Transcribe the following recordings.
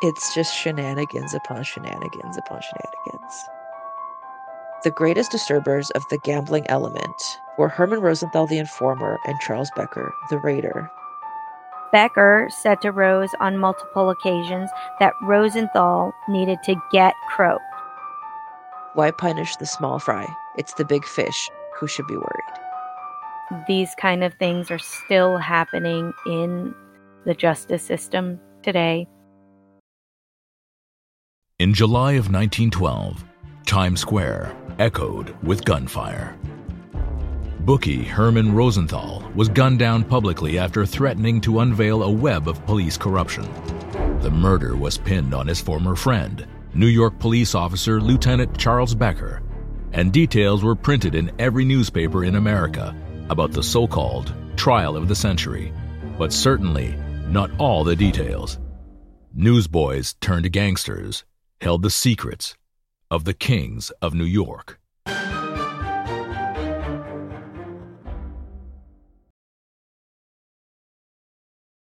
It's just shenanigans upon shenanigans upon shenanigans. The greatest disturbers of the gambling element were Herman Rosenthal, the informer, and Charles Becker, the raider. Becker said to Rose on multiple occasions that Rosenthal needed to get croaked. Why punish the small fry? It's the big fish who should be worried. These kind of things are still happening in the justice system today. In July of 1912, Times Square echoed with gunfire. Bookie Herman Rosenthal was gunned down publicly after threatening to unveil a web of police corruption. The murder was pinned on his former friend, New York police officer Lieutenant Charles Becker, and details were printed in every newspaper in America about the so called trial of the century, but certainly not all the details. Newsboys turned gangsters held the secrets of the kings of New York.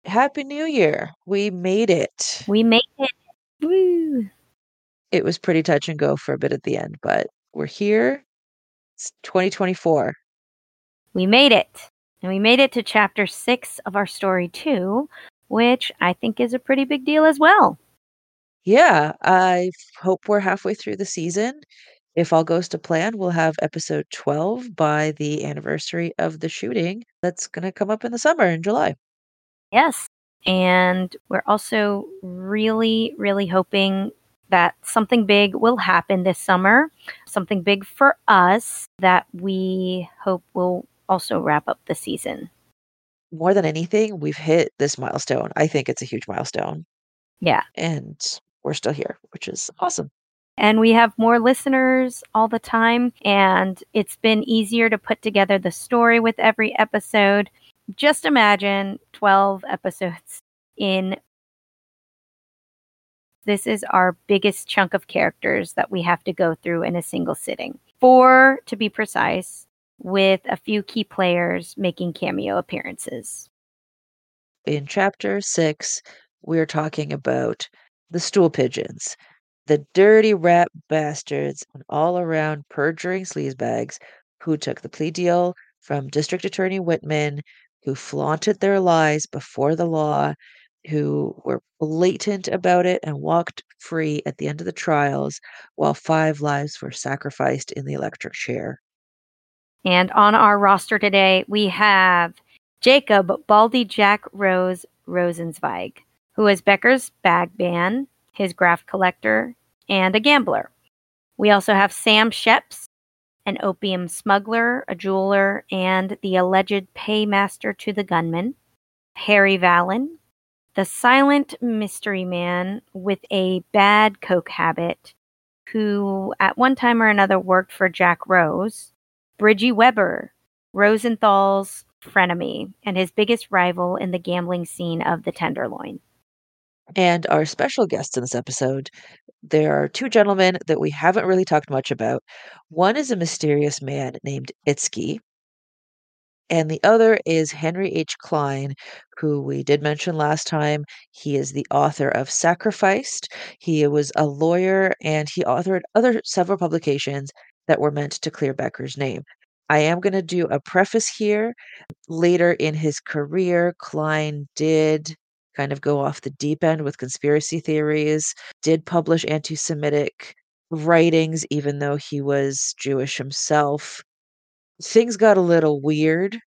Happy New Year. We made it. We made it. Woo. It was pretty touch and go for a bit at the end, but we're here. It's 2024. We made it. And we made it to chapter six of our story, too, which I think is a pretty big deal as well. Yeah, I hope we're halfway through the season. If all goes to plan, we'll have episode 12 by the anniversary of the shooting that's going to come up in the summer in July. Yes. And we're also really, really hoping that something big will happen this summer, something big for us that we hope will also wrap up the season. More than anything, we've hit this milestone. I think it's a huge milestone. Yeah. And we're still here, which is awesome. And we have more listeners all the time, and it's been easier to put together the story with every episode. Just imagine 12 episodes in. This is our biggest chunk of characters that we have to go through in a single sitting. Four, to be precise, with a few key players making cameo appearances. In chapter six, we're talking about the stool pigeons, the dirty rat bastards and all around perjuring sleazebags who took the plea deal from District Attorney Whitman, who flaunted their lies before the law, who were blatant about it and walked free at the end of the trials while five lives were sacrificed in the electric chair. And on our roster today, we have Jacob Baldy Jack Rose Rosenzweig who is Becker's bagman, his graft collector, and a gambler. We also have Sam Schepps, an opium smuggler, a jeweler, and the alleged paymaster to the gunman. Harry Vallon, the silent mystery man with a bad coke habit, who at one time or another worked for Jack Rose. Bridgey Webber, Rosenthal's frenemy and his biggest rival in the gambling scene of the Tenderloin. And our special guests in this episode, there are two gentlemen that we haven't really talked much about. One is a mysterious man named Itzky, and the other is Henry H. Klein, who we did mention last time. He is the author of Sacrificed. He was a lawyer and he authored other several publications that were meant to clear Becker's name. I am going to do a preface here. Later in his career, Klein did kind of go off the deep end with conspiracy theories, did publish anti Semitic writings, even though he was Jewish himself. Things got a little weird,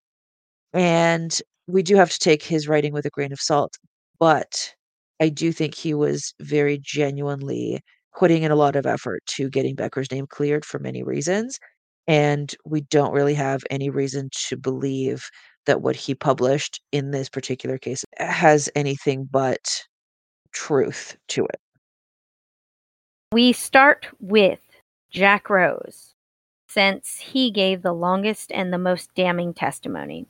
and we do have to take his writing with a grain of salt. But I do think he was very genuinely putting in a lot of effort to getting Becker's name cleared for many reasons. And we don't really have any reason to believe that what he published in this particular case eh, has anything but truth to it. We start with Jack Rose, since he gave the longest and the most damning testimony.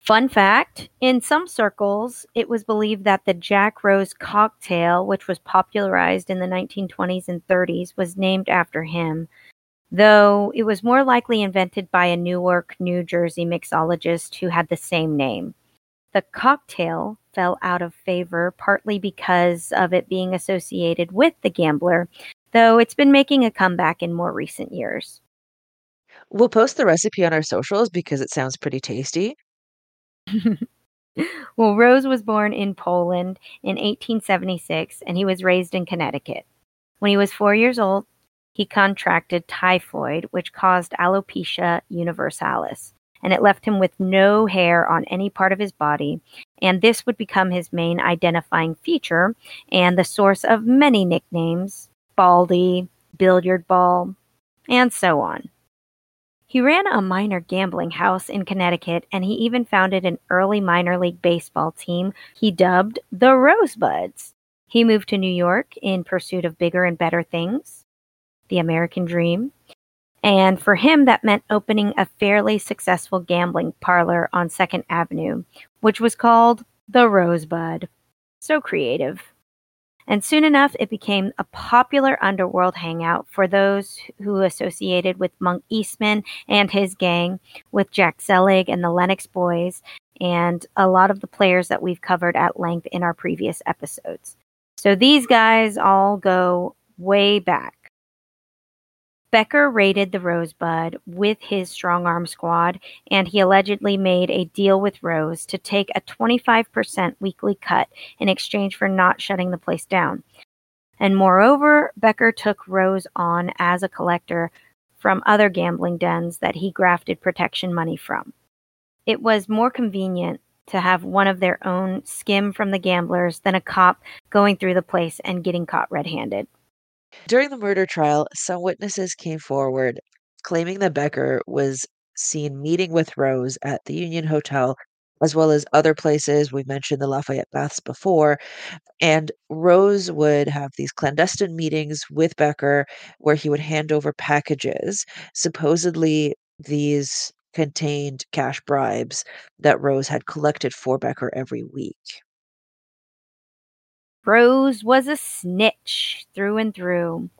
Fun fact in some circles, it was believed that the Jack Rose cocktail, which was popularized in the 1920s and 30s, was named after him, though it was more likely invented by a Newark, New Jersey mixologist who had the same name. The cocktail fell out of favor partly because of it being associated with the gambler, though it's been making a comeback in more recent years. We'll post the recipe on our socials because it sounds pretty tasty. well, Rose was born in Poland in 1876 and he was raised in Connecticut. When he was four years old, he contracted typhoid, which caused alopecia universalis, and it left him with no hair on any part of his body. And this would become his main identifying feature and the source of many nicknames Baldy, Billiard Ball, and so on. He ran a minor gambling house in Connecticut and he even founded an early minor league baseball team he dubbed the Rosebuds. He moved to New York in pursuit of bigger and better things, the American dream. And for him, that meant opening a fairly successful gambling parlor on 2nd Avenue, which was called the Rosebud. So creative. And soon enough, it became a popular underworld hangout for those who associated with Monk Eastman and his gang, with Jack Zelig and the Lenox Boys, and a lot of the players that we've covered at length in our previous episodes. So these guys all go way back. Becker raided the Rosebud with his strong arm squad, and he allegedly made a deal with Rose to take a 25% weekly cut in exchange for not shutting the place down. And moreover, Becker took Rose on as a collector from other gambling dens that he grafted protection money from. It was more convenient to have one of their own skim from the gamblers than a cop going through the place and getting caught red handed. During the murder trial, some witnesses came forward claiming that Becker was seen meeting with Rose at the Union Hotel, as well as other places. We mentioned the Lafayette Baths before. And Rose would have these clandestine meetings with Becker where he would hand over packages. Supposedly, these contained cash bribes that Rose had collected for Becker every week. Rose was a snitch through and through,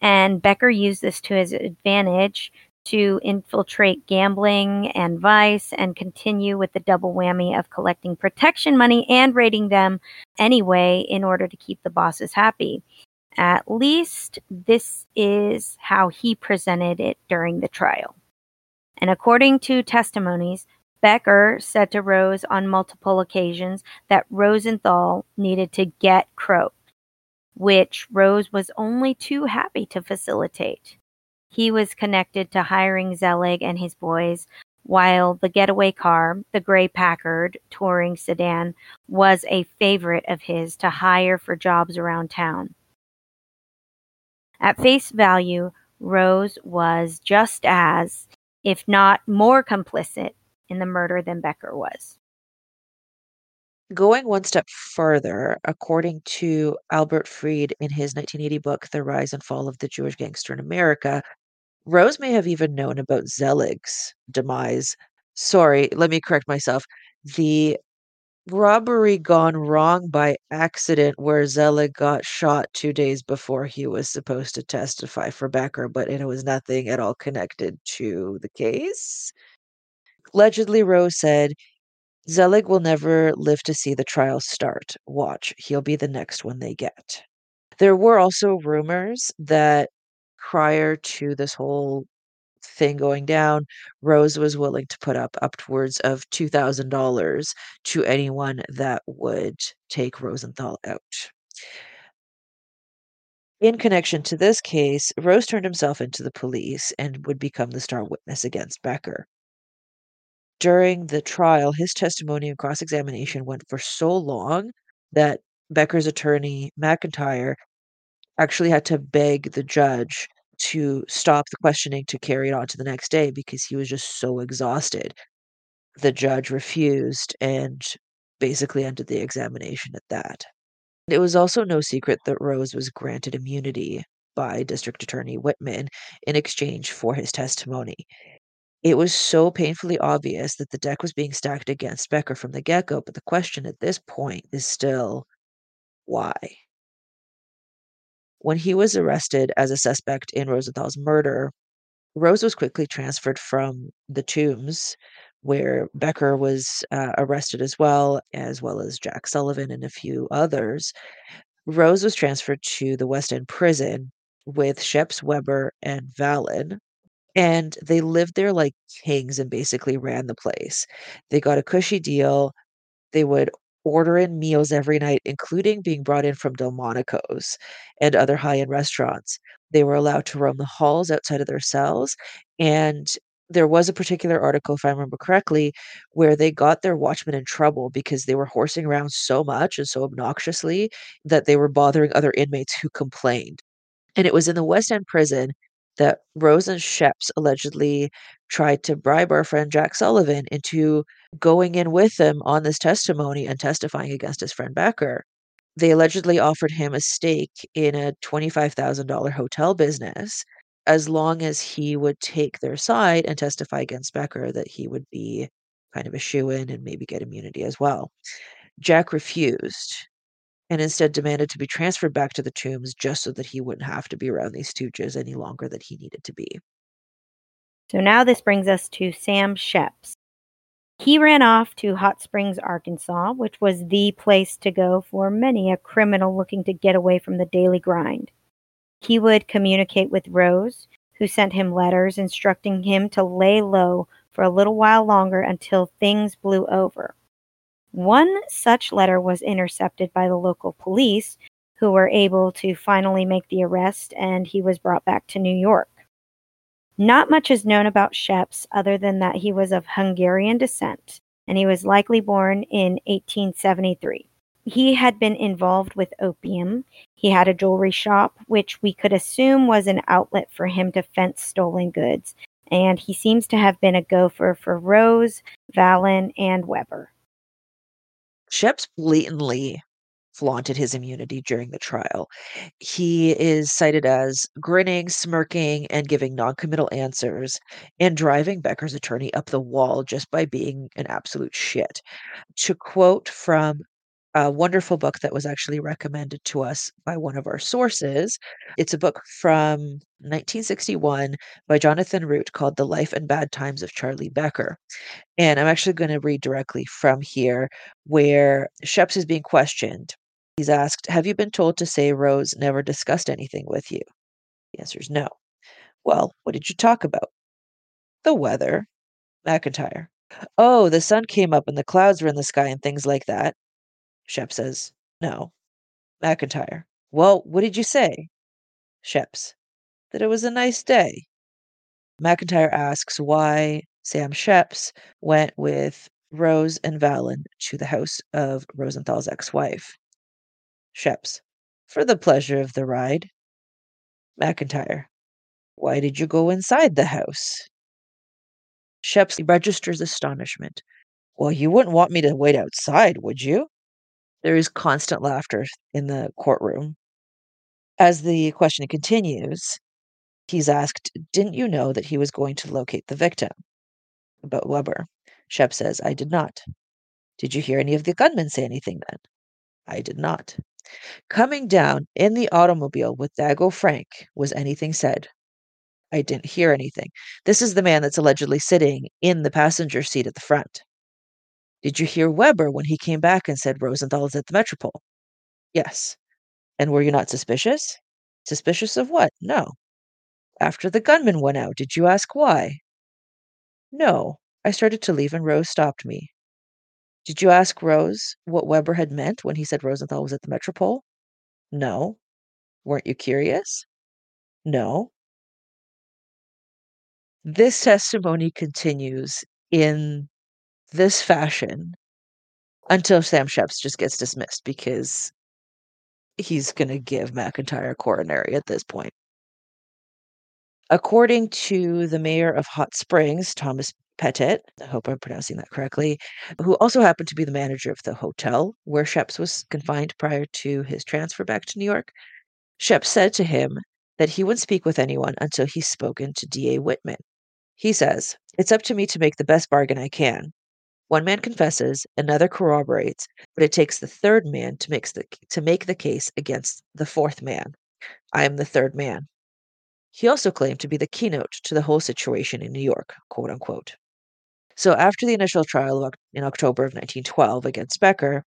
and Becker used this to his advantage to infiltrate gambling and vice and continue with the double whammy of collecting protection money and raiding them anyway in order to keep the bosses happy. At least this is how he presented it during the trial. And according to testimonies, Becker said to Rose on multiple occasions that Rosenthal needed to get croaked, which Rose was only too happy to facilitate. He was connected to hiring Zelig and his boys, while the getaway car, the gray Packard touring sedan, was a favorite of his to hire for jobs around town. At face value, Rose was just as, if not more complicit in the murder than Becker was. Going one step further, according to Albert Fried in his 1980 book, The Rise and Fall of the Jewish Gangster in America, Rose may have even known about Zelig's demise. Sorry, let me correct myself. The robbery gone wrong by accident where Zelig got shot two days before he was supposed to testify for Becker, but it was nothing at all connected to the case. Allegedly, Rose said, Zelig will never live to see the trial start. Watch, he'll be the next one they get. There were also rumors that prior to this whole thing going down, Rose was willing to put up upwards of $2,000 to anyone that would take Rosenthal out. In connection to this case, Rose turned himself into the police and would become the star witness against Becker. During the trial, his testimony and cross examination went for so long that Becker's attorney, McIntyre, actually had to beg the judge to stop the questioning to carry it on to the next day because he was just so exhausted. The judge refused and basically ended the examination at that. It was also no secret that Rose was granted immunity by District Attorney Whitman in exchange for his testimony. It was so painfully obvious that the deck was being stacked against Becker from the get go, but the question at this point is still why? When he was arrested as a suspect in Rosenthal's murder, Rose was quickly transferred from the Tombs, where Becker was uh, arrested as well, as well as Jack Sullivan and a few others. Rose was transferred to the West End prison with Schepps, Webber, and Vallon. And they lived there like kings and basically ran the place. They got a cushy deal. They would order in meals every night, including being brought in from Delmonico's and other high-end restaurants. They were allowed to roam the halls outside of their cells, and there was a particular article, if I remember correctly, where they got their watchmen in trouble because they were horsing around so much and so obnoxiously that they were bothering other inmates who complained. And it was in the West End prison that Rose and Schepps allegedly tried to bribe our friend Jack Sullivan into going in with them on this testimony and testifying against his friend Becker. They allegedly offered him a stake in a $25,000 hotel business as long as he would take their side and testify against Becker that he would be kind of a shoe in and maybe get immunity as well. Jack refused and instead demanded to be transferred back to the tombs just so that he wouldn't have to be around these stooges any longer than he needed to be. So now this brings us to Sam Schepps. He ran off to Hot Springs, Arkansas, which was the place to go for many a criminal looking to get away from the daily grind. He would communicate with Rose, who sent him letters instructing him to lay low for a little while longer until things blew over. One such letter was intercepted by the local police, who were able to finally make the arrest, and he was brought back to New York. Not much is known about Schepps other than that he was of Hungarian descent, and he was likely born in 1873. He had been involved with opium. He had a jewelry shop, which we could assume was an outlet for him to fence stolen goods, and he seems to have been a gopher for Rose, Vallon, and Webber. Schepps blatantly flaunted his immunity during the trial. He is cited as grinning, smirking, and giving non-committal answers, and driving Becker's attorney up the wall just by being an absolute shit. To quote from a wonderful book that was actually recommended to us by one of our sources. It's a book from 1961 by Jonathan Root called The Life and Bad Times of Charlie Becker. And I'm actually going to read directly from here where Schepps is being questioned. He's asked, Have you been told to say Rose never discussed anything with you? The answer is no. Well, what did you talk about? The weather. McIntyre. Oh, the sun came up and the clouds were in the sky and things like that. Shep says, No. McIntyre. Well, what did you say? Schepps. That it was a nice day. McIntyre asks why Sam Schepps went with Rose and Vallon to the house of Rosenthal's ex wife. Schepps. For the pleasure of the ride. McIntyre. Why did you go inside the house? Schepps registers astonishment. Well, you wouldn't want me to wait outside, would you? There is constant laughter in the courtroom. As the question continues, he's asked, Didn't you know that he was going to locate the victim? About Webber. Shep says, I did not. Did you hear any of the gunmen say anything then? I did not. Coming down in the automobile with Dago Frank, was anything said? I didn't hear anything. This is the man that's allegedly sitting in the passenger seat at the front. Did you hear Webber when he came back and said Rosenthal is at the Metropole? Yes. And were you not suspicious? Suspicious of what? No. After the gunman went out, did you ask why? No. I started to leave and Rose stopped me. Did you ask Rose what Webber had meant when he said Rosenthal was at the Metropole? No. Weren't you curious? No. This testimony continues in this fashion until Sam Schepps just gets dismissed because he's going to give McIntyre a coronary at this point. According to the mayor of Hot Springs, Thomas Pettit, I hope I'm pronouncing that correctly, who also happened to be the manager of the hotel where Schepps was confined prior to his transfer back to New York, Schepps said to him that he wouldn't speak with anyone until he's spoken to D.A. Whitman. He says, It's up to me to make the best bargain I can. One man confesses, another corroborates, but it takes the third man to make the, to make the case against the fourth man. I am the third man. He also claimed to be the keynote to the whole situation in New York, quote unquote. So after the initial trial in October of 1912 against Becker,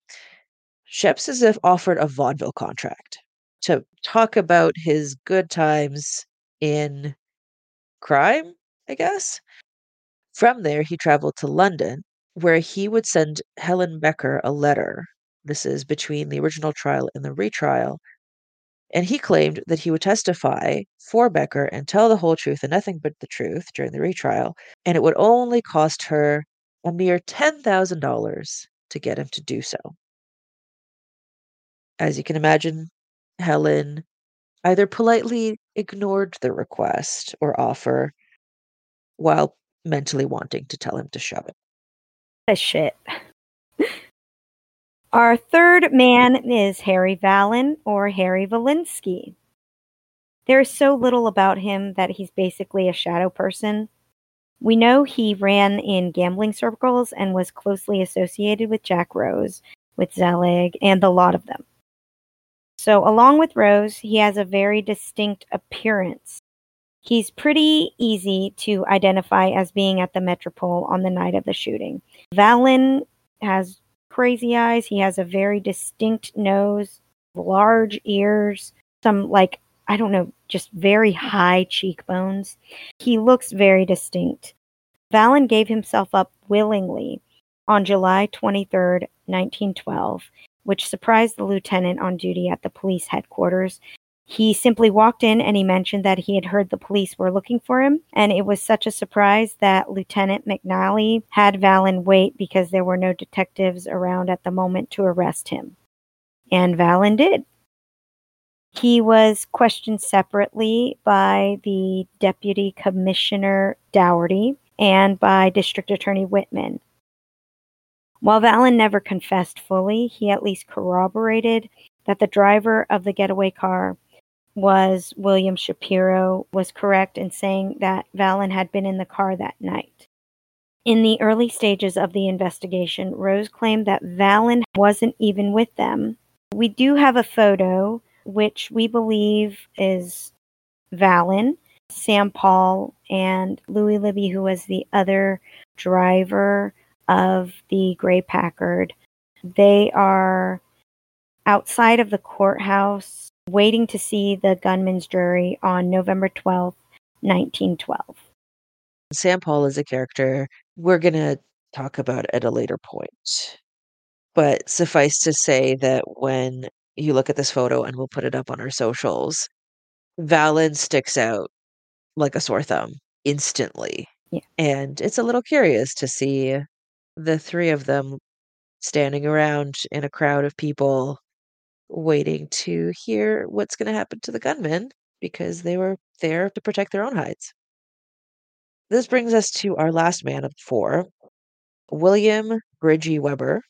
Schepps if offered a vaudeville contract to talk about his good times in crime, I guess. From there, he traveled to London, where he would send Helen Becker a letter. This is between the original trial and the retrial. And he claimed that he would testify for Becker and tell the whole truth and nothing but the truth during the retrial, and it would only cost her a mere $10,000 to get him to do so. As you can imagine, Helen either politely ignored the request or offer while mentally wanting to tell him to shove it. Shit. Our third man is Harry Vallon or Harry Valinsky. There is so little about him that he's basically a shadow person. We know he ran in gambling circles and was closely associated with Jack Rose, with Zelig, and the lot of them. So, along with Rose, he has a very distinct appearance. He's pretty easy to identify as being at the Metropole on the night of the shooting. Vallon has crazy eyes. He has a very distinct nose, large ears, some like, I don't know, just very high cheekbones. He looks very distinct. Vallon gave himself up willingly on July 23rd, 1912, which surprised the lieutenant on duty at the police headquarters. He simply walked in and he mentioned that he had heard the police were looking for him. And it was such a surprise that Lieutenant McNally had Vallon wait because there were no detectives around at the moment to arrest him. And Vallon did. He was questioned separately by the Deputy Commissioner Dougherty and by District Attorney Whitman. While Vallon never confessed fully, he at least corroborated that the driver of the getaway car was William Shapiro was correct in saying that Vallon had been in the car that night. In the early stages of the investigation, Rose claimed that Vallon wasn't even with them. We do have a photo which we believe is Vallon, Sam Paul, and Louis Libby, who was the other driver of the Gray Packard. They are outside of the courthouse waiting to see the gunman's jury on November 12th, 1912. Sam Paul is a character we're going to talk about at a later point. But suffice to say that when you look at this photo, and we'll put it up on our socials, Vallon sticks out like a sore thumb instantly. Yeah. And it's a little curious to see the three of them standing around in a crowd of people waiting to hear what's going to happen to the gunmen because they were there to protect their own hides. This brings us to our last man of four, William Bridgey Webber.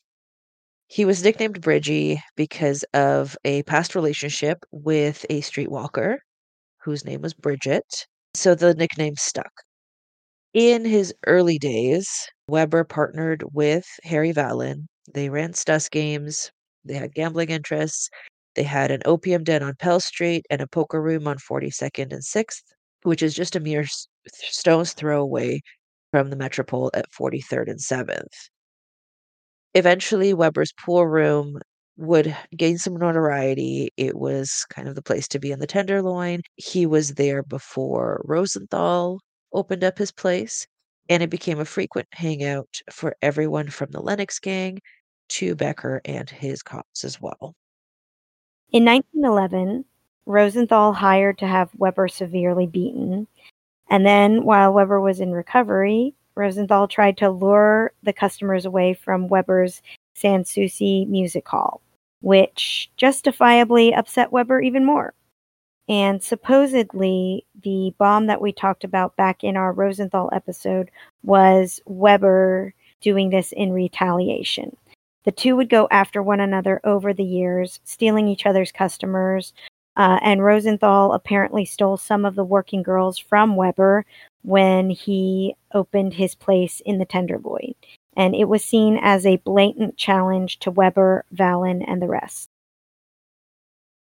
He was nicknamed Bridgey because of a past relationship with a streetwalker whose name was Bridget. So the nickname stuck. In his early days, Webber partnered with Harry Vallon. They ran Stuss games, they had gambling interests. They had an opium den on Pell Street and a poker room on 42nd and 6th, which is just a mere stone's throw away from the Metropole at 43rd and 7th. Eventually, Webber's pool room would gain some notoriety. It was kind of the place to be in the Tenderloin. He was there before Rosenthal opened up his place, and it became a frequent hangout for everyone from the Lenox gang to Becker and his cops as well. In 1911, Rosenthal hired to have Webber severely beaten. And then, while Webber was in recovery, Rosenthal tried to lure the customers away from Webber's Sans Souci music hall, which justifiably upset Webber even more. And supposedly, the bomb that we talked about back in our Rosenthal episode was Webber doing this in retaliation. The two would go after one another over the years, stealing each other's customers. Uh, and Rosenthal apparently stole some of the working girls from Webber when he opened his place in the Tenderloin. And it was seen as a blatant challenge to Webber, Vallon, and the rest.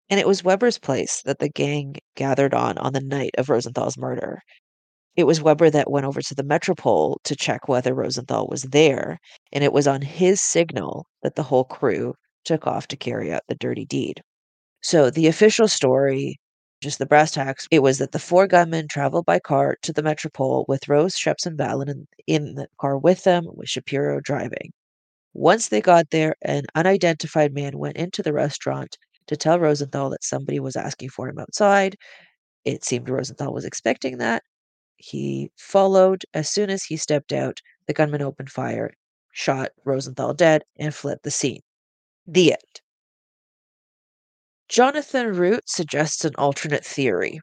And it was Webber's place that the gang gathered on on the night of Rosenthal's murder. It was Webber that went over to the Metropole to check whether Rosenthal was there, and it was on his signal that the whole crew took off to carry out the dirty deed. So the official story, just the brass tacks, it was that the four gunmen traveled by car to the Metropole with Rose, Schepps, and Vallon in, in the car with them, with Shapiro driving. Once they got there, an unidentified man went into the restaurant to tell Rosenthal that somebody was asking for him outside. It seemed Rosenthal was expecting that. He followed. As soon as he stepped out, the gunman opened fire, shot Rosenthal dead, and fled the scene. The end. Jonathan Root suggests an alternate theory,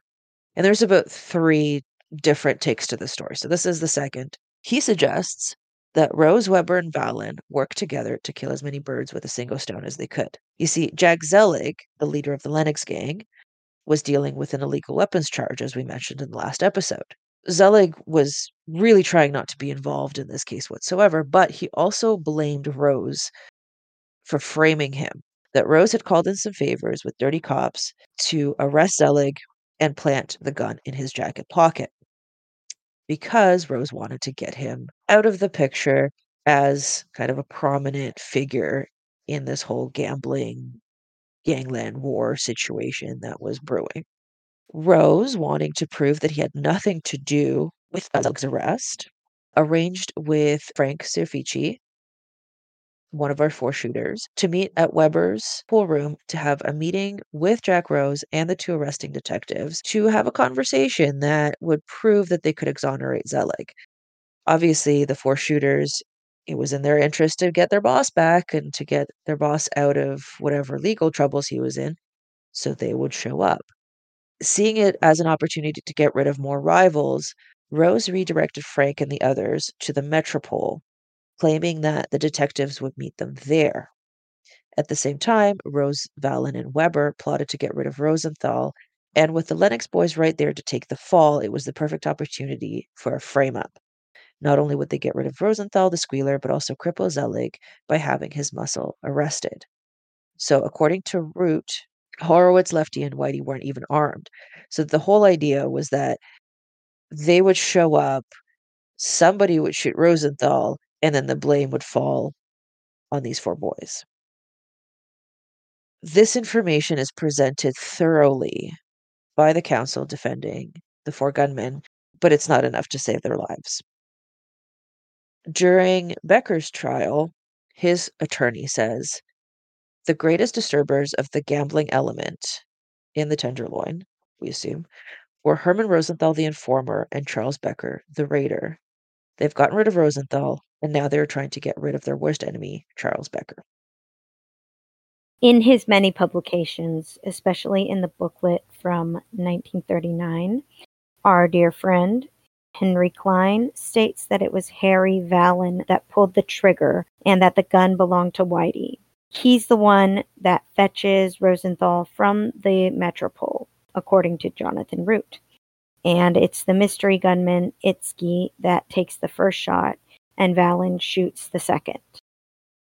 and there's about three different takes to the story. So this is the second. He suggests that Rose, Webber, and Vallon worked together to kill as many birds with a single stone as they could. You see, Jack Zelig, the leader of the Lenox gang, was dealing with an illegal weapons charge, as we mentioned in the last episode. Zelig was really trying not to be involved in this case whatsoever, but he also blamed Rose for framing him. That Rose had called in some favors with dirty cops to arrest Zelig and plant the gun in his jacket pocket because Rose wanted to get him out of the picture as kind of a prominent figure in this whole gambling gangland war situation that was brewing. Rose, wanting to prove that he had nothing to do with mm. Zelig's arrest, arranged with Frank Cirofici, one of our four shooters, to meet at Webber's pool room to have a meeting with Jack Rose and the two arresting detectives to have a conversation that would prove that they could exonerate Zelig. Obviously, the four shooters, it was in their interest to get their boss back and to get their boss out of whatever legal troubles he was in, so they would show up. Seeing it as an opportunity to get rid of more rivals, Rose redirected Frank and the others to the Metropole, claiming that the detectives would meet them there. At the same time, Rose, Vallon, and Webber plotted to get rid of Rosenthal, and with the Lenox boys right there to take the fall, it was the perfect opportunity for a frame up. Not only would they get rid of Rosenthal, the squealer, but also cripple Zelig by having his muscle arrested. So, according to Root, Horowitz, Lefty, and Whitey weren't even armed. So the whole idea was that they would show up, somebody would shoot Rosenthal, and then the blame would fall on these four boys. This information is presented thoroughly by the counsel defending the four gunmen, but it's not enough to save their lives. During Becker's trial, his attorney says the greatest disturbers of the gambling element in the Tenderloin, we assume, were Herman Rosenthal, the informer, and Charles Becker, the raider. They've gotten rid of Rosenthal, and now they're trying to get rid of their worst enemy, Charles Becker. In his many publications, especially in the booklet from 1939, our dear friend Henry Klein states that it was Harry Vallon that pulled the trigger and that the gun belonged to Whitey. He's the one that fetches Rosenthal from the Metropole, according to Jonathan Root. And it's the mystery gunman, Itzke, that takes the first shot, and Vallon shoots the second.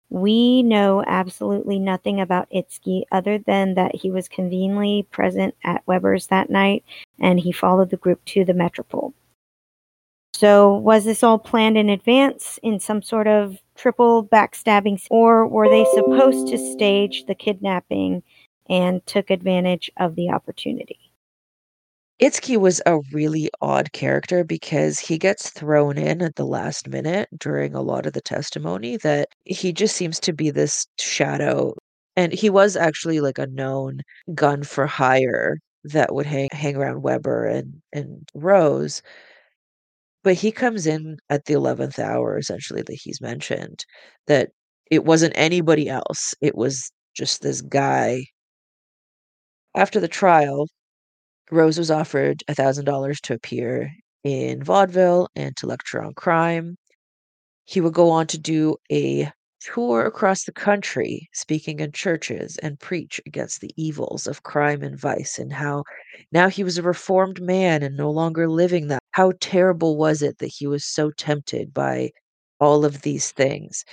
We know absolutely nothing about Itzke other than that he was conveniently present at Webber's that night and he followed the group to the Metropole. So, was this all planned in advance in some sort of triple backstabbing, or were they supposed to stage the kidnapping and took advantage of the opportunity? Itzke was a really odd character because he gets thrown in at the last minute during a lot of the testimony that he just seems to be this shadow. And he was actually like a known gun for hire that would hang hang around Webber and, and Rose. But he comes in at the 11th hour, essentially, that he's mentioned, that it wasn't anybody else. It was just this guy. After the trial, Rose was offered $1,000 to appear in vaudeville and to lecture on crime. He would go on to do a tour across the country, speaking in churches and preach against the evils of crime and vice, and how now he was a reformed man and no longer living that. How terrible was it that he was so tempted by all of these things?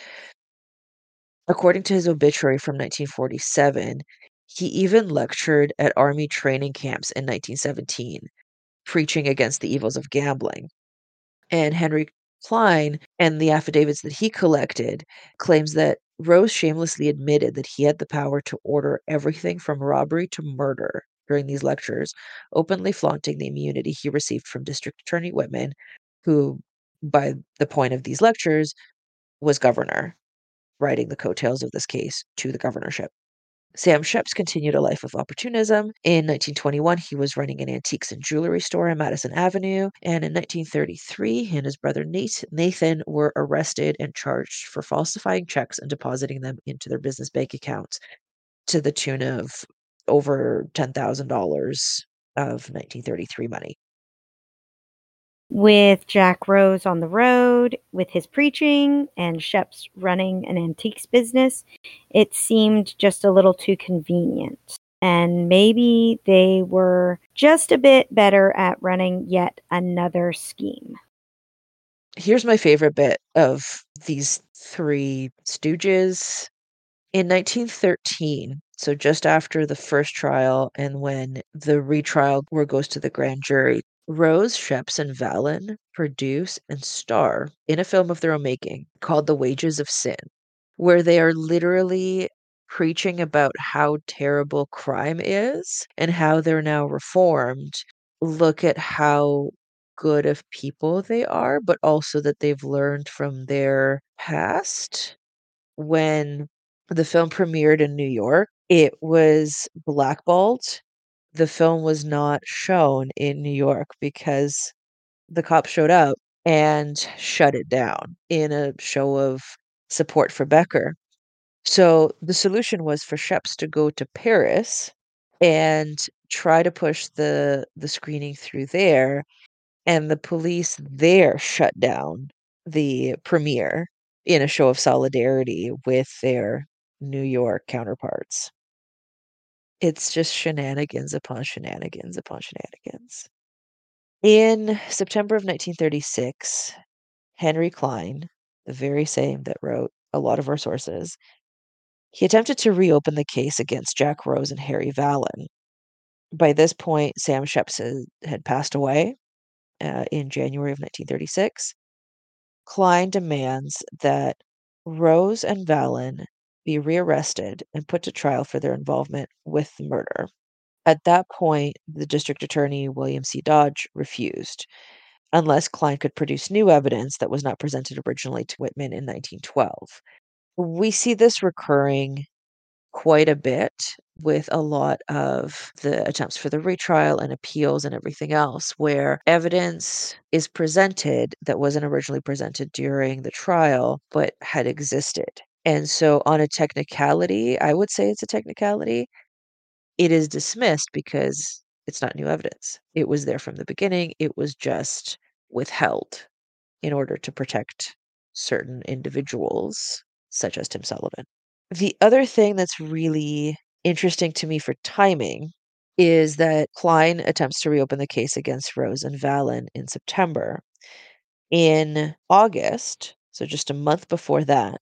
According to his obituary from 1947, he even lectured at army training camps in 1917, preaching against the evils of gambling. And Henry Klein and the affidavits that he collected claims that Rose shamelessly admitted that he had the power to order everything from robbery to murder during these lectures, openly flaunting the immunity he received from District Attorney Whitman, who, by the point of these lectures, was governor, riding the coattails of this case to the governorship. Sam Schepps continued a life of opportunism. In 1921, he was running an antiques and jewelry store on Madison Avenue. And in 1933, he and his brother Nate, Nathan were arrested and charged for falsifying checks and depositing them into their business bank accounts to the tune of over $10,000 of 1933 money with Jack Rose on the road with his preaching and Schepps running an antiques business, it seemed just a little too convenient. And maybe they were just a bit better at running yet another scheme. Here's my favorite bit of these three stooges. In 1913, so just after the first trial and when the retrial where goes to the grand jury, Rose, Schepps, and Vallon produce and star in a film of their own making called The Wages of Sin, where they are literally preaching about how terrible crime is and how they're now reformed. Look at how good of people they are, but also that they've learned from their past. When the film premiered in New York, it was blackballed the film was not shown in New York because the cops showed up and shut it down in a show of support for Becker. So the solution was for Schepps to go to Paris and try to push the the screening through there and the police there shut down the premiere in a show of solidarity with their New York counterparts. It's just shenanigans upon shenanigans upon shenanigans. In September of 1936, Henry Klein, the very same that wrote a lot of our sources, he attempted to reopen the case against Jack Rose and Harry Vallon. By this point, Sam Schepps had passed away uh, in January of 1936. Klein demands that Rose and Vallon be rearrested and put to trial for their involvement with the murder. At that point, the district attorney, William C. Dodge, refused, unless Klein could produce new evidence that was not presented originally to Whitman in 1912. We see this recurring quite a bit with a lot of the attempts for the retrial and appeals and everything else, where evidence is presented that wasn't originally presented during the trial but had existed. And so, on a technicality, I would say it's a technicality. It is dismissed because it's not new evidence. It was there from the beginning. It was just withheld in order to protect certain individuals, such as Tim Sullivan. The other thing that's really interesting to me for timing is that Klein attempts to reopen the case against Rose and Vallon in September. In August, so just a month before that,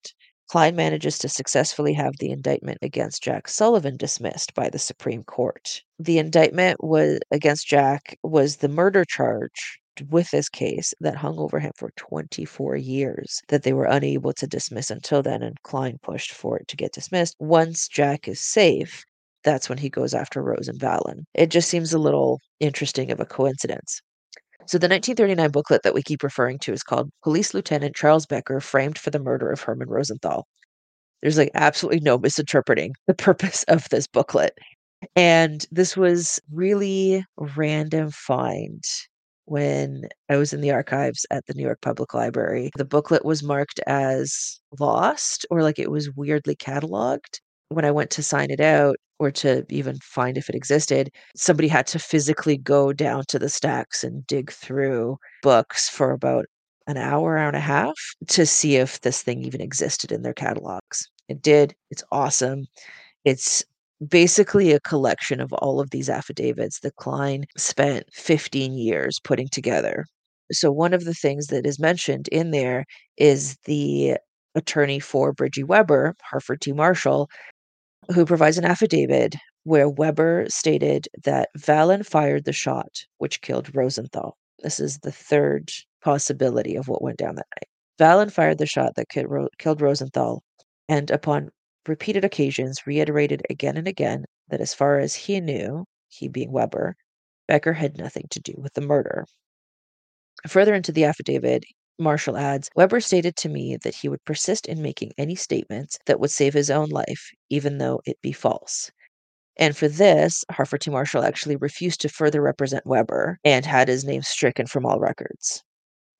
Klein manages to successfully have the indictment against Jack Sullivan dismissed by the Supreme Court. The indictment was against Jack was the murder charge with this case that hung over him for 24 years that they were unable to dismiss until then and Klein pushed for it to get dismissed. Once Jack is safe, that's when he goes after Rose and Vallon. It just seems a little interesting of a coincidence. So the 1939 booklet that we keep referring to is called Police Lieutenant Charles Becker Framed for the Murder of Herman Rosenthal. There's like absolutely no misinterpreting the purpose of this booklet. And this was really random find when I was in the archives at the New York Public Library. The booklet was marked as lost or like it was weirdly cataloged. When I went to sign it out, or to even find if it existed, somebody had to physically go down to the stacks and dig through books for about an hour, hour and a half to see if this thing even existed in their catalogs. It did. It's awesome. It's basically a collection of all of these affidavits that Klein spent 15 years putting together. So, one of the things that is mentioned in there is the attorney for Bridgey Webber, Harford T. Marshall, who provides an affidavit where Webber stated that Vallon fired the shot which killed Rosenthal. This is the third possibility of what went down that night. Vallon fired the shot that killed Rosenthal, and upon repeated occasions reiterated again and again that as far as he knew, he being Webber, Becker had nothing to do with the murder. Further into the affidavit, Marshall adds Webber stated to me that he would persist in making any statements that would save his own life, even though it be false. And for this, Harford T. Marshall actually refused to further represent Webber and had his name stricken from all records.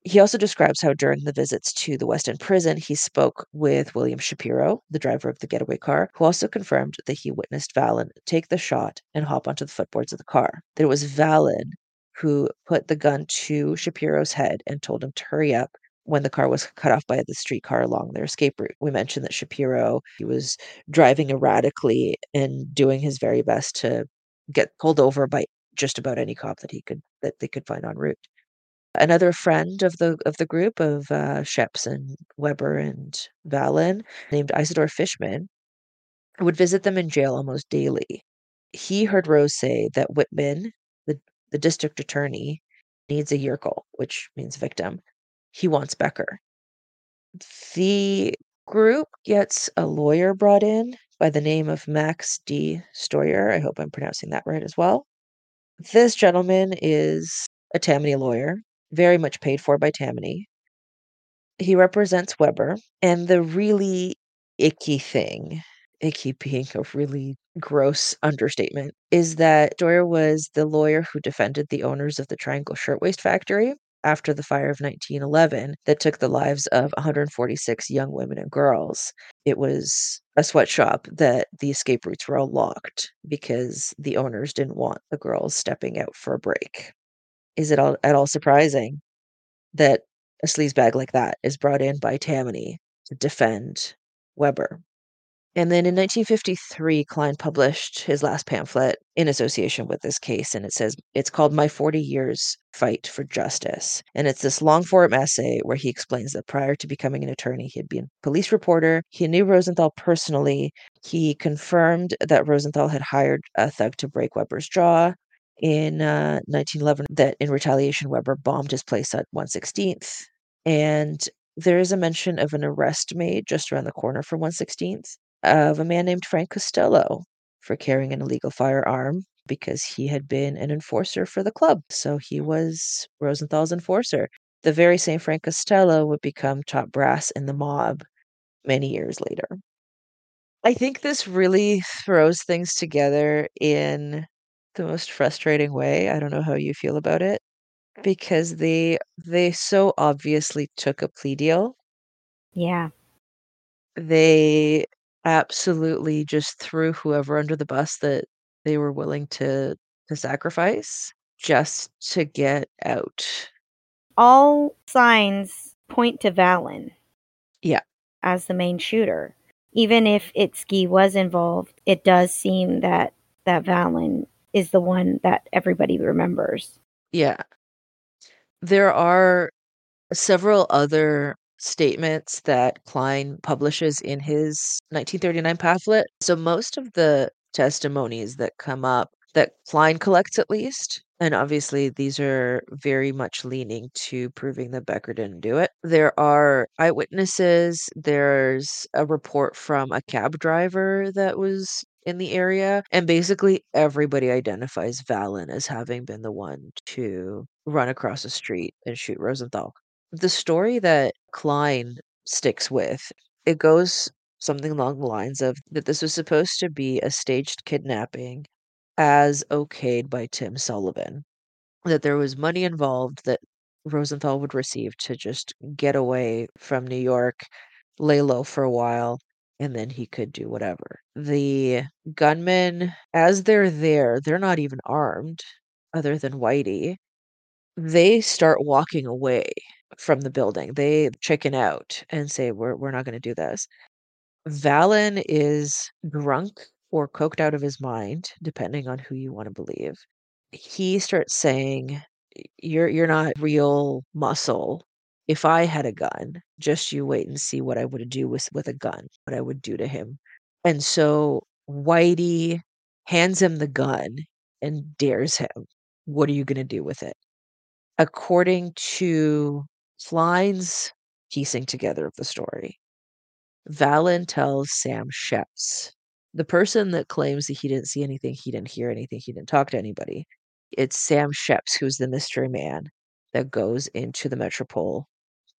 He also describes how during the visits to the West End prison, he spoke with William Shapiro, the driver of the getaway car, who also confirmed that he witnessed Vallon take the shot and hop onto the footboards of the car. That it was Vallon who put the gun to Shapiro's head and told him to hurry up when the car was cut off by the streetcar along their escape route. We mentioned that Shapiro, he was driving erratically and doing his very best to get pulled over by just about any cop that he could that they could find en route. Another friend of the of the group of uh, Schepps and Webber and Vallon, named Isidore Fishman, would visit them in jail almost daily. He heard Rose say that Whitman, the, district attorney, needs a Yerkel, which means victim. He wants Becker. The group gets a lawyer brought in by the name of Max D. Steuer. I hope I'm pronouncing that right as well. This gentleman is a Tammany lawyer, very much paid for by Tammany. He represents Webber, and the really icky thing, icky being a really gross understatement, is that Steuer was the lawyer who defended the owners of the Triangle Shirtwaist Factory after the fire of 1911 that took the lives of 146 young women and girls. It was a sweatshop that the escape routes were all locked because the owners didn't want the girls stepping out for a break. Is it all, at all surprising that a sleazebag like that is brought in by Tammany to defend Webber? And then in 1953, Klein published his last pamphlet in association with this case. And it says it's called My 40 Years Fight for Justice. And it's this long form essay where he explains that prior to becoming an attorney, he had been a police reporter. He knew Rosenthal personally. He confirmed that Rosenthal had hired a thug to break Webber's jaw. In uh, 1911, that in retaliation, Webber bombed his place at 116th. And there is a mention of an arrest made just around the corner from 116th of a man named Frank Costello for carrying an illegal firearm because he had been an enforcer for the club. So he was Rosenthal's enforcer. The very same Frank Costello would become top brass in the mob many years later. I think this really throws things together in the most frustrating way. I don't know how you feel about it because they they so obviously took a plea deal. Yeah. They absolutely just threw whoever under the bus that they were willing to to sacrifice just to get out. All signs point to Vallon. Yeah. As the main shooter. Even if Itzke was involved, it does seem that that Vallon is the one that everybody remembers. Yeah. There are several other statements that Klein publishes in his 1939 pamphlet. So most of the testimonies that come up that Klein collects at least and obviously these are very much leaning to proving that Becker didn't do it. There are eyewitnesses, there's a report from a cab driver that was in the area and basically everybody identifies Vallon as having been the one to run across the street and shoot Rosenthal. The story that Klein sticks with, it goes something along the lines of that this was supposed to be a staged kidnapping as okayed by Tim Sullivan. That there was money involved that Rosenthal would receive to just get away from New York, lay low for a while, and then he could do whatever. The gunmen, as they're there, they're not even armed other than Whitey. They start walking away from the building. They chicken out and say, "We're we're not going to do this." Vallon is drunk or coked out of his mind, depending on who you want to believe. He starts saying, "You're you're not real muscle. If I had a gun, just you wait and see what I would do with with a gun. What I would do to him." And so Whitey hands him the gun and dares him. What are you going to do with it? According to Klein's piecing together of the story. Vallon tells Sam Schepps, the person that claims that he didn't see anything, he didn't hear anything, he didn't talk to anybody. It's Sam Schepps, who's the mystery man that goes into the Metropole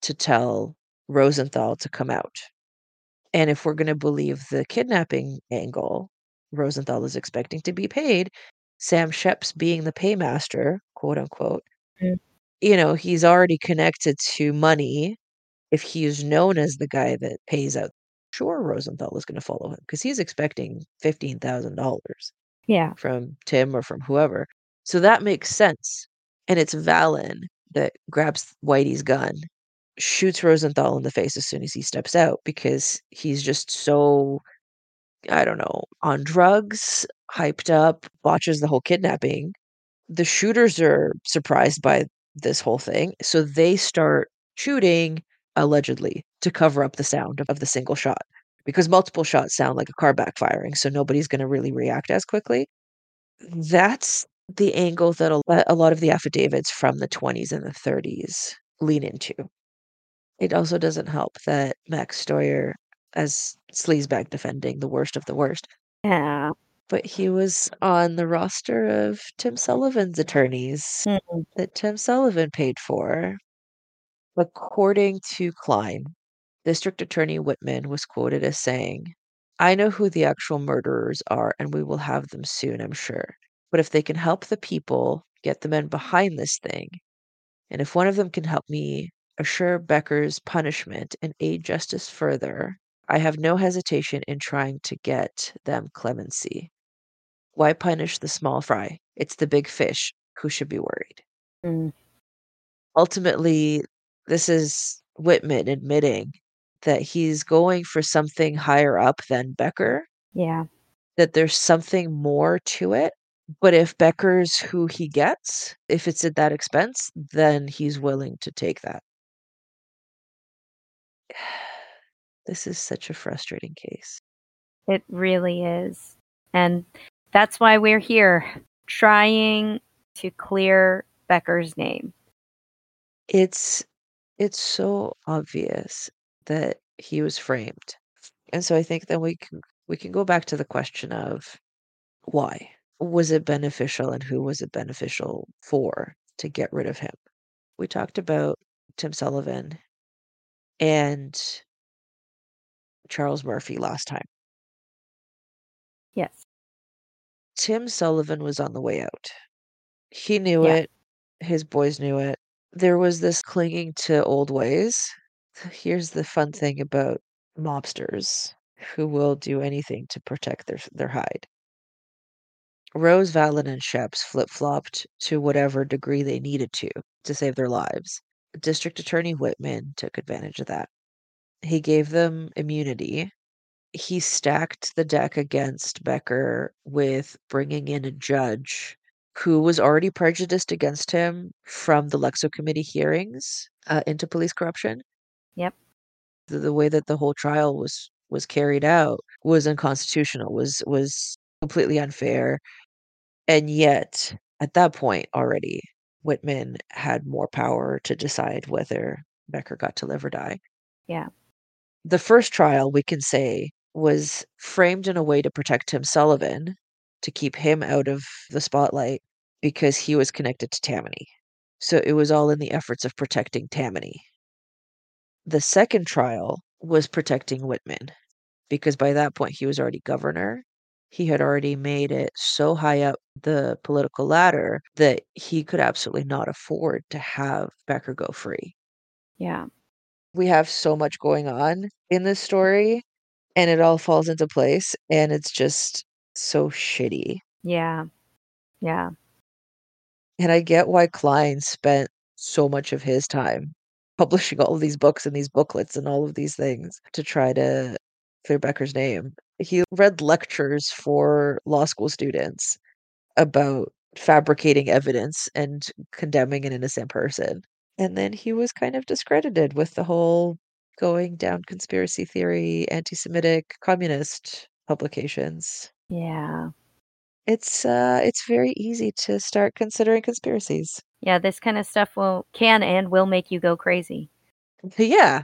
to tell Rosenthal to come out. And if we're going to believe the kidnapping angle, Rosenthal is expecting to be paid. Sam Schepps being the paymaster, quote unquote, Mm. You know, he's already connected to money. If he is known as the guy that pays out, sure, Rosenthal is going to follow him because he's expecting $15,000 Yeah. from Tim or from whoever. So that makes sense. And it's Vallon that grabs Whitey's gun, shoots Rosenthal in the face as soon as he steps out because he's just so, I don't know, on drugs, hyped up, watches the whole kidnapping. The shooters are surprised by this whole thing. So they start shooting allegedly to cover up the sound of the single shot because multiple shots sound like a car backfiring. So nobody's going to really react as quickly. That's the angle that a, lot of the affidavits from the 20s and the 30s lean into. It also doesn't help that Max Steuer, as sleazebag defending the worst of the worst, Yeah. But he was on the roster of Tim Sullivan's attorneys Mm. that Tim Sullivan paid for. According to Klein, District Attorney Whitman was quoted as saying, I know who the actual murderers are, and we will have them soon, I'm sure. But if they can help the people get the men behind this thing, and if one of them can help me assure Becker's punishment and aid justice further, I have no hesitation in trying to get them clemency. Why punish the small fry? It's the big fish who should be worried. Mm. Ultimately, this is Whitman admitting that he's going for something higher up than Becker, Yeah. that there's something more to it. But if Becker's who he gets, if it's at that expense, then he's willing to take that. This is such a frustrating case. It really is. And that's why we're here trying to clear Becker's name. It's it's so obvious that he was framed. And so I think then we can we can go back to the question of why was it beneficial and who was it beneficial for to get rid of him? We talked about Tim Sullivan and Charles Murphy last time. Yes. Tim Sullivan was on the way out. He knew Yeah. it. His boys knew it. There was this clinging to old ways. Here's the fun thing about mobsters who will do anything to protect their their hide. Rose, Vallon, and Schepps flip flopped to whatever degree they needed to to save their lives. District Attorney Whitman took advantage of that. He gave them immunity. He stacked the deck against Becker with bringing in a judge who was already prejudiced against him from the Lexow Committee hearings uh, into police corruption. Yep. The, the way that the whole trial was was carried out was unconstitutional. was was completely unfair. And yet, at that point already, Whitman had more power to decide whether Becker got to live or die. Yeah. The first trial, we can say, was framed in a way to protect Tim Sullivan, to keep him out of the spotlight because he was connected to Tammany. So it was all in the efforts of protecting Tammany. The second trial was protecting Whitman because by that point he was already governor he had already made it so high up the political ladder that he could absolutely not afford to have Becker go free. Yeah. We have so much going on in this story, and it all falls into place, and it's just so shitty. Yeah. Yeah. And I get why Klein spent so much of his time publishing all of these books and these booklets and all of these things to try to clear Becker's name. He read lectures for law school students about fabricating evidence and condemning an innocent person. And then he was kind of discredited with the whole going down conspiracy theory, anti Semitic, communist publications. Yeah. It's uh it's very easy to start considering conspiracies. Yeah, this kind of stuff will can and will make you go crazy. Yeah.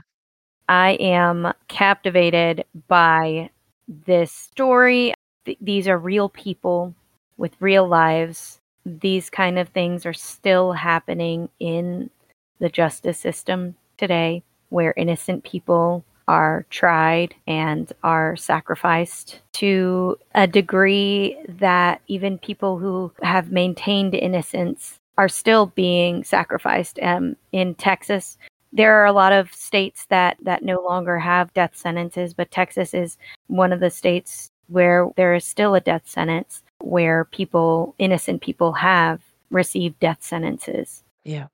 I am captivated by this story. Th- these are real people with real lives. These kind of things are still happening in the justice system today, where innocent people are tried and are sacrificed to a degree that even people who have maintained innocence are still being sacrificed. Um, in Texas, there are a lot of states that that no longer have death sentences, but Texas is one of the states where there is still a death sentence where people, innocent people, have received death sentences. Yeah.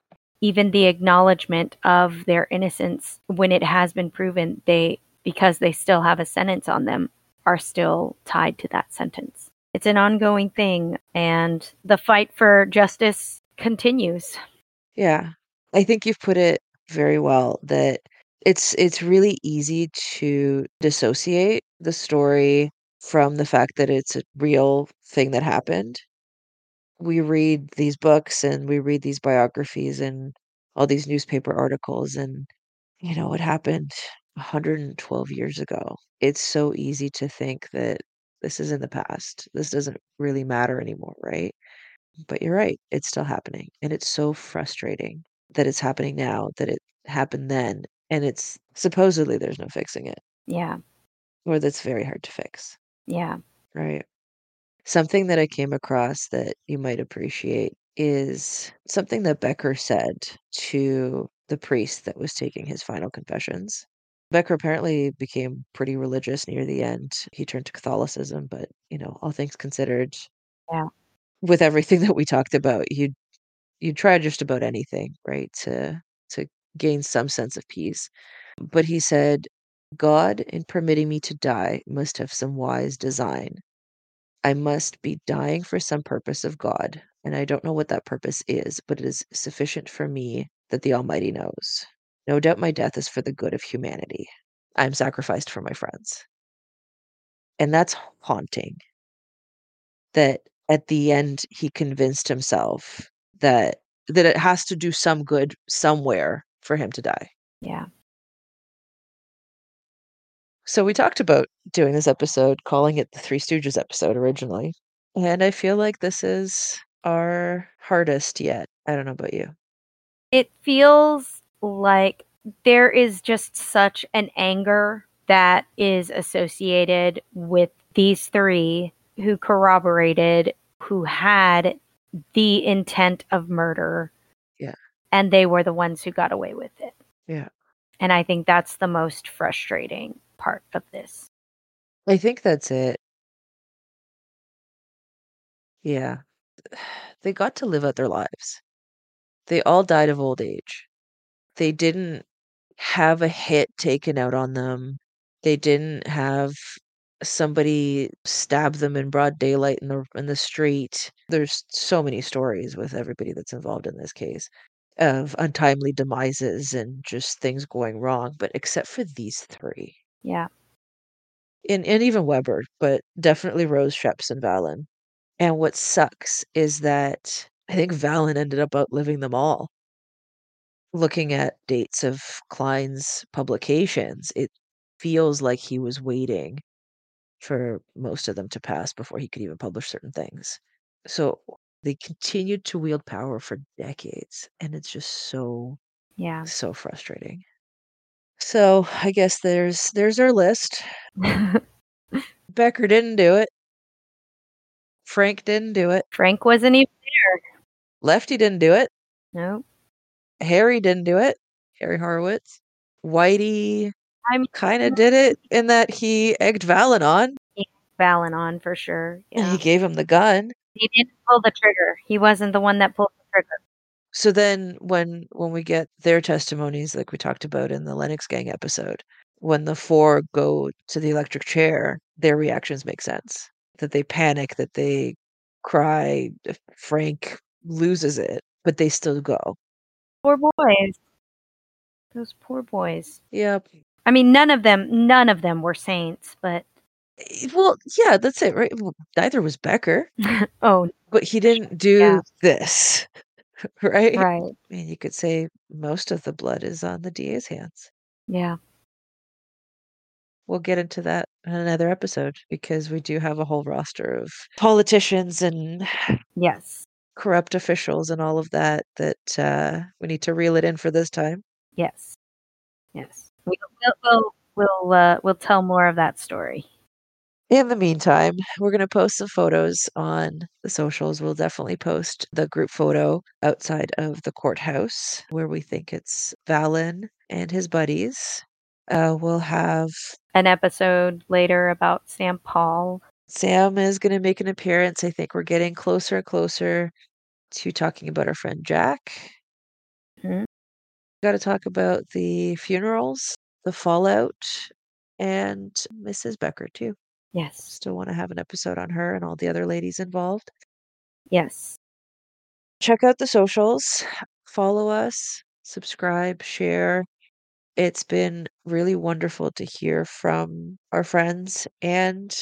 Even the acknowledgement of their innocence when it has been proven, they, because they still have a sentence on them, are still tied to that sentence. It's an ongoing thing, and the fight for justice continues. Yeah. I think you've put it very well that it's it's really easy to dissociate the story from the fact that it's a real thing that happened. We read these books and we read these biographies and all these newspaper articles and you know what happened 112 years ago. It's so easy to think that this is in the past. This doesn't really matter anymore, right? But you're right, it's still happening and it's so frustrating that it's happening now, that it happened then, and it's supposedly there's no fixing it, Yeah, or that's very hard to fix, yeah. right? Something that I came across that you might appreciate is something that Becker said to the priest that was taking his final confessions. Becker apparently became pretty religious near the end. He turned to Catholicism, but you know, all things considered, Yeah. with everything that we talked about, you'd you'd try just about anything, right, to to gain some sense of peace. But he said, God, in permitting me to die, must have some wise design. I must be dying for some purpose of God, and I don't know what that purpose is, but it is sufficient for me that the Almighty knows. No doubt my death is for the good of humanity. I am sacrificed for my friends. And that's haunting. That at the end he convinced himself that that it has to do some good somewhere for him to die. Yeah. So we talked about doing this episode, calling it the Three Stooges episode originally. And I feel like this is our hardest yet. I don't know about you. It feels like there is just such an anger that is associated with these three who corroborated, who had the intent of murder. Yeah. And they were the ones who got away with it. Yeah. And I think that's the most frustrating part of this. I think that's it. Yeah. They got to live out their lives. They all died of old age. They didn't have a hit taken out on them. They didn't have somebody stab them in broad daylight in the in the street. There's so many stories with everybody that's involved in this case of untimely demises and just things going wrong, but except for these 3. Yeah. And and even Webber, but definitely Rose, Schepps, and Vallon. And what sucks is that I think Vallon ended up outliving them all. Looking at dates of Klein's publications, it feels like he was waiting for most of them to pass before he could even publish certain things. So they continued to wield power for decades, and it's just so Yeah. so frustrating. So I guess there's there's our list. Becker didn't do it. Frank didn't do it. Frank wasn't even there. Lefty didn't do it. no. Harry didn't do it. Harry Horowitz. Whitey I mean, kind of did it in that he egged Vallon on. Vallon on for sure. Yeah. he gave him the gun. He didn't pull the trigger. He wasn't the one that pulled the trigger. So then when when we get their testimonies like we talked about in the Lenox gang episode, when the four go to the electric chair, their reactions make sense. That they panic, that they cry, Frank loses it, but they still go. Poor boys. Those poor boys. Yep. I mean, none of them, none of them were saints, but Eh, Well, yeah, that's it, right? Well, neither was Becker, oh, but he didn't do Yeah. this. right? Right. I mean, you could say most of the blood is on the DA's hands. Yeah. We'll get into that in another episode because we do have a whole roster of politicians and Yes. corrupt officials and all of that that uh, we need to reel it in for this time. Yes. Yes. We'll we'll we'll, we'll, uh, we'll tell more of that story. In the meantime, we're going to post some photos on the socials. We'll definitely post the group photo outside of the courthouse where we think it's Vallon and his buddies. Uh, we'll have An episode later about Sam Paul. Sam is going to make an appearance. I think we're getting closer and closer to talking about our friend Jack. Mhm. Got to talk about the funerals, the fallout, and Mrs. Becker too. Yes. Still want to have an episode on her and all the other ladies involved. Yes. Check out the socials, follow us, subscribe, share. It's been really wonderful to hear from our friends and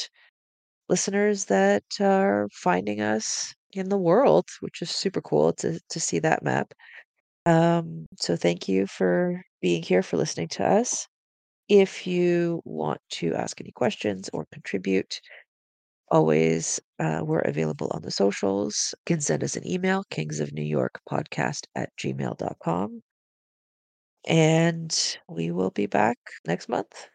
listeners that are finding us in the world, which is super cool to, to see that map. Um, so thank you for being here, for listening to us. If you want to ask any questions or contribute, always uh, we're available on the socials. You can send us an email, kings of New York podcast at gmail.com. And we will be back next month.